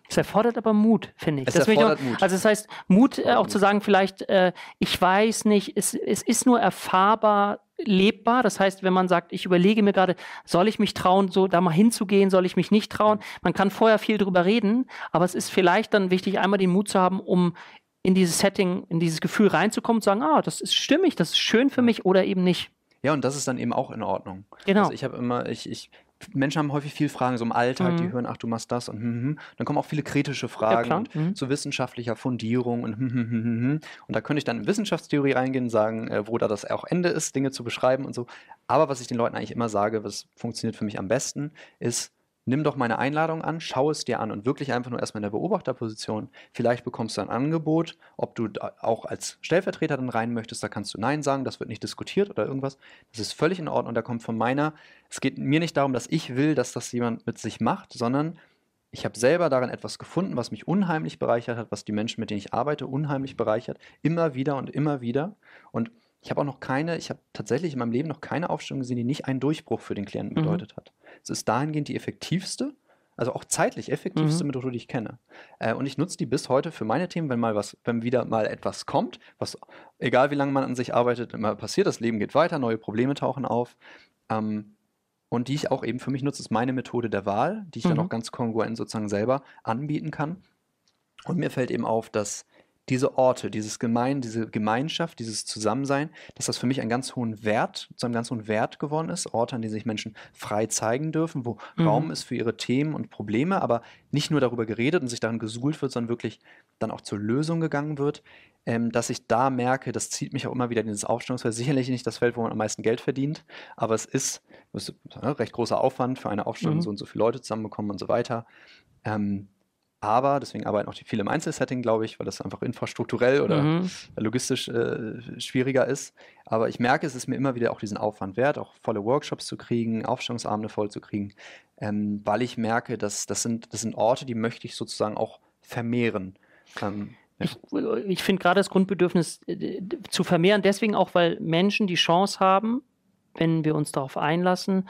Es erfordert aber Mut, finde ich. Es das erfordert ich noch, Mut. Also das heißt, Mut äh, auch Mut. zu sagen, vielleicht, äh, ich weiß nicht, es, es ist nur erfahrbar, lebbar. Das heißt, wenn man sagt, ich überlege mir gerade, soll ich mich trauen, so da mal hinzugehen, soll ich mich nicht trauen? Man kann vorher viel drüber reden, aber es ist vielleicht dann wichtig, einmal den Mut zu haben, um in dieses Setting, in dieses Gefühl reinzukommen und zu sagen, ah, das ist stimmig, das ist schön für mich oder eben nicht. Ja, und das ist dann eben auch in Ordnung. Genau. Also ich habe immer, ich, ich, Menschen haben häufig viel Fragen, so im Alltag, mhm. die hören, ach, du machst das und hm, hm, hm. dann kommen auch viele kritische Fragen ja, mhm. zu wissenschaftlicher Fundierung und hm, hm, hm, hm, Und da könnte ich dann in Wissenschaftstheorie reingehen, sagen, äh, wo da das auch Ende ist, Dinge zu beschreiben und so. Aber was ich den Leuten eigentlich immer sage, was funktioniert für mich am besten, ist, nimm doch meine Einladung an, schau es dir an und wirklich einfach nur erstmal in der Beobachterposition. Vielleicht bekommst du ein Angebot, ob du auch als Stellvertreter dann rein möchtest, da kannst du Nein sagen, das wird nicht diskutiert oder irgendwas. Das ist völlig in Ordnung. Da kommt von meiner, es geht mir nicht darum, dass ich will, dass das jemand mit sich macht, sondern ich habe selber darin etwas gefunden, was mich unheimlich bereichert hat, was die Menschen, mit denen ich arbeite, unheimlich bereichert. Immer wieder und immer wieder. Und ich habe auch noch keine, ich habe tatsächlich in meinem Leben noch keine Aufstellung gesehen, die nicht einen Durchbruch für den Klienten mhm. bedeutet hat. Es ist dahingehend die effektivste, also auch zeitlich effektivste mhm. Methode, die ich kenne. Äh, und ich nutze die bis heute für meine Themen, wenn mal was, wenn wieder mal etwas kommt, was, egal wie lange man an sich arbeitet, immer passiert, das Leben geht weiter, neue Probleme tauchen auf. Ähm, und die ich auch eben für mich nutze, ist meine Methode der Wahl, die ich mhm. dann auch ganz kongruent sozusagen selber anbieten kann. Und mir fällt eben auf, dass diese Orte, dieses Gemein, diese Gemeinschaft, dieses Zusammensein, dass das für mich einen ganz hohen Wert, zu einem ganz hohen Wert geworden ist. Orte, an denen sich Menschen frei zeigen dürfen, wo mhm. Raum ist für ihre Themen und Probleme, aber nicht nur darüber geredet und sich daran gesuhlt wird, sondern wirklich dann auch zur Lösung gegangen wird. Ähm, dass ich da merke, das zieht mich auch immer wieder in dieses Aufstellungsfeld. Sicherlich nicht das Feld, wo man am meisten Geld verdient, aber es ist, es ist ein ne, recht großer Aufwand für eine Aufstellung, mhm. so und so viele Leute zusammenbekommen und so weiter. Ähm, aber deswegen arbeiten auch die viele im Einzelsetting, glaube ich, weil das einfach infrastrukturell oder mhm. logistisch äh, schwieriger ist. Aber ich merke, es ist mir immer wieder auch diesen Aufwand wert, auch volle Workshops zu kriegen, Aufstellungsabende voll zu kriegen, ähm, weil ich merke, dass das sind, das sind Orte, die möchte ich sozusagen auch vermehren. Ähm. Ich, ich finde gerade das Grundbedürfnis äh, zu vermehren, deswegen auch, weil Menschen die Chance haben, wenn wir uns darauf einlassen,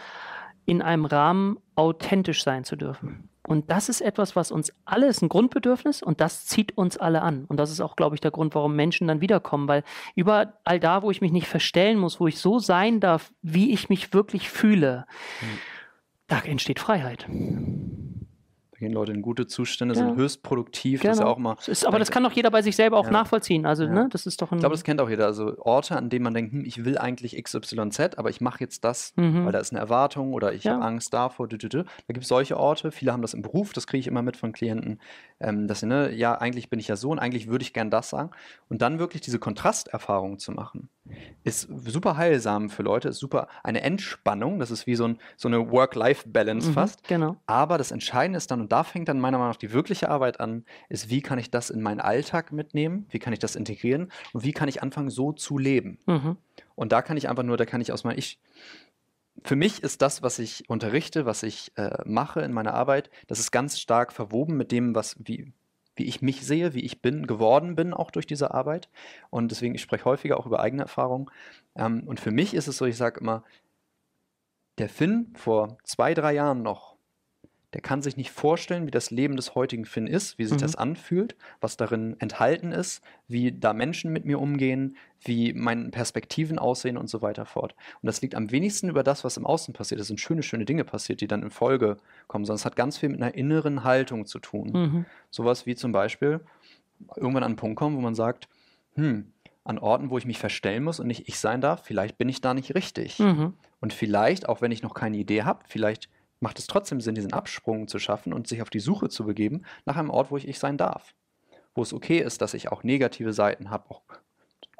in einem Rahmen authentisch sein zu dürfen. Und das ist etwas, was uns alle ist ein Grundbedürfnis und das zieht uns alle an. Und das ist auch, glaube ich, der Grund, warum Menschen dann wiederkommen, weil überall da, wo ich mich nicht verstellen muss, wo ich so sein darf, wie ich mich wirklich fühle, mhm. da entsteht Freiheit gehen Leute in gute Zustände, ja. sind höchst produktiv. Genau. Das ist auch mal, ist, aber das kann doch jeder bei sich selber auch ja. nachvollziehen. Also, ja. ne, das ist doch ein. Ich glaube, das kennt auch jeder. Also Orte, an denen man denkt, hm, ich will eigentlich XYZ, aber ich mache jetzt das, mhm. weil da ist eine Erwartung oder ich habe Angst davor. Da gibt es solche Orte. Viele haben das im Beruf, das kriege ich immer mit von Klienten, ähm, dass sie, ne, ja, eigentlich bin ich ja so und eigentlich würde ich gern das sagen. Und dann wirklich diese Kontrasterfahrung zu machen ist super heilsam für Leute, ist super eine Entspannung. Das ist wie so, ein, so eine Work-Life-Balance mhm, fast. Genau. Aber das Entscheidende ist dann, und da fängt dann meiner Meinung nach die wirkliche Arbeit an, ist, wie kann ich das in meinen Alltag mitnehmen? Wie kann ich das integrieren? Und wie kann ich anfangen, so zu leben? Mhm. Und da kann ich einfach nur, da kann ich aus meinem Ich. Für mich ist das, was ich unterrichte, was ich äh, mache in meiner Arbeit, das ist ganz stark verwoben mit dem, was, wie, wie ich mich sehe, wie ich bin, geworden bin, auch durch diese Arbeit. Und deswegen, ich spreche häufiger auch über eigene Erfahrungen. Ähm, und für mich ist es so, ich sage immer, der Finn vor zwei, drei Jahren noch der kann sich nicht vorstellen, wie das Leben des heutigen Finn ist, wie sich mhm. das anfühlt, was darin enthalten ist, wie da Menschen mit mir umgehen, wie meine Perspektiven aussehen und so weiter fort. Und das liegt am wenigsten über das, was im Außen passiert. Es sind schöne, schöne Dinge passiert, die dann in Folge kommen, sondern es hat ganz viel mit einer inneren Haltung zu tun. Mhm. Sowas wie zum Beispiel irgendwann an einen Punkt kommen, wo man sagt, hm, an Orten, wo ich mich verstellen muss und nicht ich sein darf, vielleicht bin ich da nicht richtig. Mhm. Und vielleicht, auch wenn ich noch keine Idee habe, vielleicht macht es trotzdem Sinn, diesen Absprung zu schaffen und sich auf die Suche zu begeben nach einem Ort, wo ich ich sein darf. Wo es okay ist, dass ich auch negative Seiten habe, auch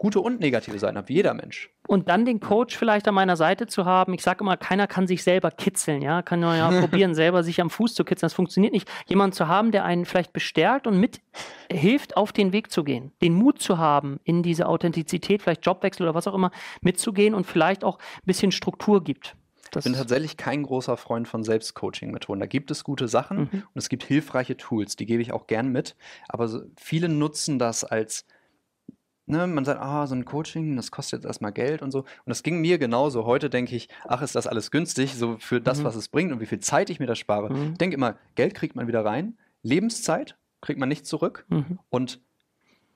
gute und negative Seiten habe, wie jeder Mensch. Und dann den Coach vielleicht an meiner Seite zu haben. Ich sage immer, keiner kann sich selber kitzeln, ja. Kann ja *laughs* probieren, selber sich am Fuß zu kitzeln. Das funktioniert nicht. Jemanden zu haben, der einen vielleicht bestärkt und mithilft, auf den Weg zu gehen. Den Mut zu haben, in diese Authentizität, vielleicht Jobwechsel oder was auch immer, mitzugehen und vielleicht auch ein bisschen Struktur gibt. Das ich bin tatsächlich kein großer Freund von Selbstcoaching-Methoden. Da gibt es gute Sachen mhm. und es gibt hilfreiche Tools, die gebe ich auch gern mit. Aber viele nutzen das als ne, man sagt, ah, so ein Coaching, das kostet jetzt erstmal Geld und so. Und das ging mir genauso. Heute denke ich, ach, ist das alles günstig, so für das, mhm. was es bringt und wie viel Zeit ich mir da spare. Mhm. Ich denke immer, Geld kriegt man wieder rein, Lebenszeit kriegt man nicht zurück. Mhm. Und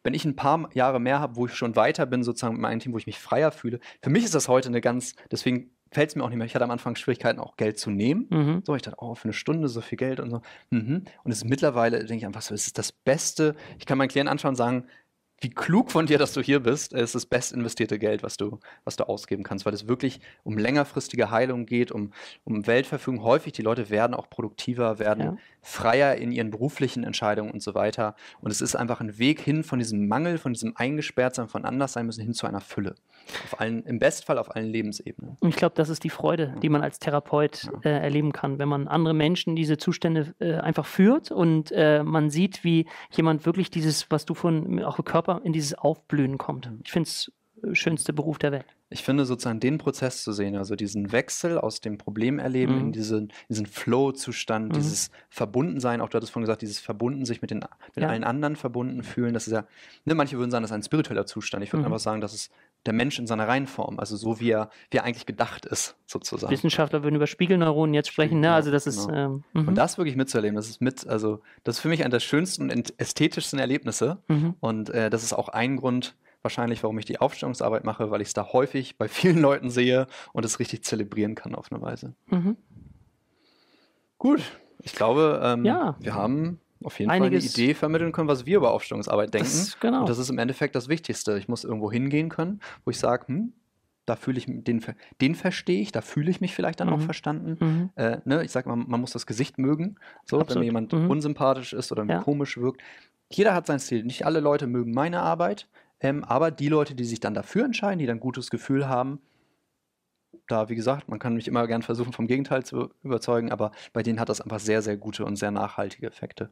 wenn ich ein paar Jahre mehr habe, wo ich schon weiter bin, sozusagen mit meinem Team, wo ich mich freier fühle, für mich ist das heute eine ganz, deswegen fällt es mir auch nicht mehr. Ich hatte am Anfang Schwierigkeiten, auch Geld zu nehmen. Mhm. So, ich dachte, oh, für eine Stunde so viel Geld und so. Mhm. Und es ist mittlerweile, denke ich einfach so, es ist das Beste. Ich kann meinen Klienten anschauen und sagen, wie klug von dir, dass du hier bist. Es ist das best investierte Geld, was du, was du ausgeben kannst, weil es wirklich um längerfristige Heilung geht, um, um Weltverfügung. Häufig die Leute werden auch produktiver, werden ja. freier in ihren beruflichen Entscheidungen und so weiter. Und es ist einfach ein Weg hin von diesem Mangel, von diesem Eingesperrtsein, von anders sein müssen, hin zu einer Fülle. Auf allen, Im Bestfall auf allen Lebensebenen. Und ich glaube, das ist die Freude, die man als Therapeut ja. äh, erleben kann, wenn man andere Menschen diese Zustände äh, einfach führt und äh, man sieht, wie jemand wirklich dieses, was du von auch Körper in dieses Aufblühen kommt. Ich finde es äh, schönste Beruf der Welt. Ich finde sozusagen den Prozess zu sehen, also diesen Wechsel aus dem Problemerleben mhm. in diesen, diesen Flow-Zustand, mhm. dieses Verbundensein, auch du hattest vorhin gesagt, dieses Verbunden, sich mit, den, mit ja. allen anderen verbunden fühlen, das ist ja, ne, manche würden sagen, das ist ein spiritueller Zustand. Ich würde mhm. einfach sagen, das ist der Mensch in seiner Reihenform, also so wie er, wie er eigentlich gedacht ist, sozusagen. Wissenschaftler würden über Spiegelneuronen jetzt sprechen, ne? Also das ist. Genau. Ähm, und mhm. das wirklich mitzuerleben, das ist mit, also das ist für mich einer der schönsten und ästhetischsten Erlebnisse. Mhm. Und äh, das ist auch ein Grund, wahrscheinlich, warum ich die Aufstellungsarbeit mache, weil ich es da häufig bei vielen Leuten sehe und es richtig zelebrieren kann auf eine Weise. Mhm. Gut, ich glaube, ähm, ja. wir haben auf jeden Fall eine Idee vermitteln können, was wir über Aufstellungsarbeit denken. Das, genau. Und das ist im Endeffekt das Wichtigste. Ich muss irgendwo hingehen können, wo ich sage, hm, da fühle ich den, den verstehe ich, da fühle ich mich vielleicht dann mhm. auch verstanden. Mhm. Äh, ne? Ich sage mal, man muss das Gesicht mögen. So, wenn mir jemand mhm. unsympathisch ist oder ja. komisch wirkt. Jeder hat sein Stil. Nicht alle Leute mögen meine Arbeit, ähm, aber die Leute, die sich dann dafür entscheiden, die dann ein gutes Gefühl haben, da, wie gesagt, man kann mich immer gern versuchen, vom Gegenteil zu überzeugen, aber bei denen hat das einfach sehr, sehr gute und sehr nachhaltige Effekte.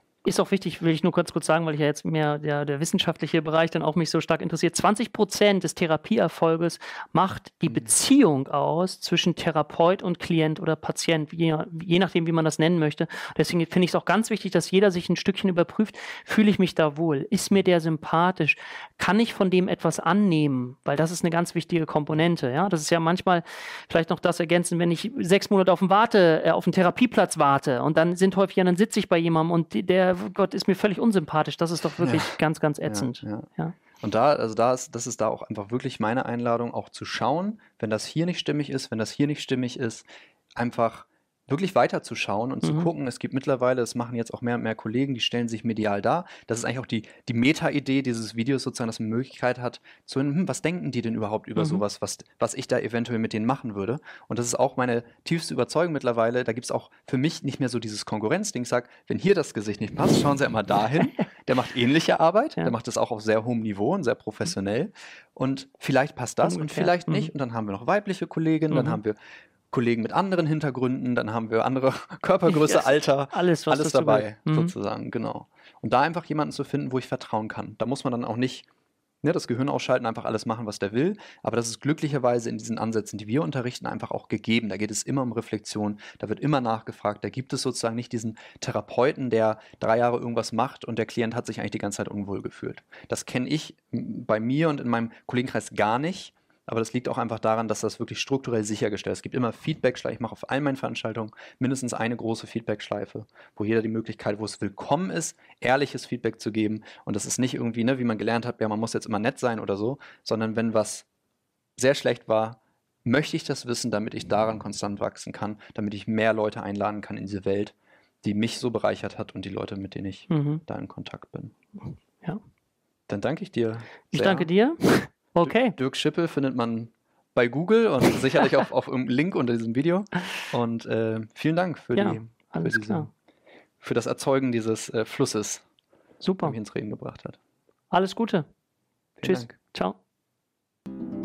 Ist auch wichtig, will ich nur kurz kurz sagen, weil ich ja jetzt mehr der, der wissenschaftliche Bereich dann auch mich so stark interessiert. 20 Prozent des Therapieerfolges macht die mhm. Beziehung aus zwischen Therapeut und Klient oder Patient, je, je nachdem, wie man das nennen möchte. Deswegen finde ich es auch ganz wichtig, dass jeder sich ein Stückchen überprüft, fühle ich mich da wohl? Ist mir der sympathisch? Kann ich von dem etwas annehmen? Weil das ist eine ganz wichtige Komponente. Ja? Das ist ja manchmal vielleicht noch das ergänzen, wenn ich sechs Monate auf dem Warte, äh, auf dem Therapieplatz warte und dann sind häufig, ja, dann sitze ich bei jemandem und der Gott ist mir völlig unsympathisch. Das ist doch wirklich ja. ganz, ganz ätzend. Ja, ja. Und da, also da ist, das ist da auch einfach wirklich meine Einladung, auch zu schauen, wenn das hier nicht stimmig ist, wenn das hier nicht stimmig ist, einfach wirklich weiterzuschauen und mhm. zu gucken. Es gibt mittlerweile, das machen jetzt auch mehr und mehr Kollegen, die stellen sich medial dar. Das ist eigentlich auch die, die Meta-Idee dieses Videos sozusagen, dass man Möglichkeit hat, zu hm, was denken die denn überhaupt über mhm. sowas, was, was ich da eventuell mit denen machen würde. Und das ist auch meine tiefste Überzeugung mittlerweile. Da gibt es auch für mich nicht mehr so dieses Konkurrenzding. Ich sage, wenn hier das Gesicht nicht passt, schauen Sie immer dahin. *laughs* Der macht ähnliche Arbeit, ja. der macht das auch auf sehr hohem Niveau und sehr professionell. Und vielleicht passt das Ungefähr. und vielleicht nicht. Mhm. Und dann haben wir noch weibliche Kolleginnen, dann mhm. haben wir Kollegen mit anderen Hintergründen, dann haben wir andere *laughs* Körpergröße, yes. Alter, alles, alles dabei, mhm. sozusagen, genau. Und da einfach jemanden zu finden, wo ich vertrauen kann. Da muss man dann auch nicht ne, das Gehirn ausschalten, einfach alles machen, was der will. Aber das ist glücklicherweise in diesen Ansätzen, die wir unterrichten, einfach auch gegeben. Da geht es immer um Reflexion, da wird immer nachgefragt. Da gibt es sozusagen nicht diesen Therapeuten, der drei Jahre irgendwas macht und der Klient hat sich eigentlich die ganze Zeit unwohl gefühlt. Das kenne ich bei mir und in meinem Kollegenkreis gar nicht. Aber das liegt auch einfach daran, dass das wirklich strukturell sichergestellt ist. Es gibt immer Feedback-Schleifen. Ich mache auf all meinen Veranstaltungen mindestens eine große Feedback-Schleife, wo jeder die Möglichkeit, wo es willkommen ist, ehrliches Feedback zu geben. Und das ist nicht irgendwie, ne, wie man gelernt hat, ja, man muss jetzt immer nett sein oder so, sondern wenn was sehr schlecht war, möchte ich das wissen, damit ich daran konstant wachsen kann, damit ich mehr Leute einladen kann in diese Welt, die mich so bereichert hat und die Leute, mit denen ich mhm. da in Kontakt bin. Ja. Dann danke ich dir. Sehr. Ich danke dir. Okay. Dirk Schippe findet man bei Google und *laughs* sicherlich auch auf einem Link unter diesem Video. Und äh, vielen Dank für, ja, die, für, diese, für, das Erzeugen dieses äh, Flusses, Super. der mich ins Reden gebracht hat. Alles Gute. Vielen Tschüss. Dank. Ciao.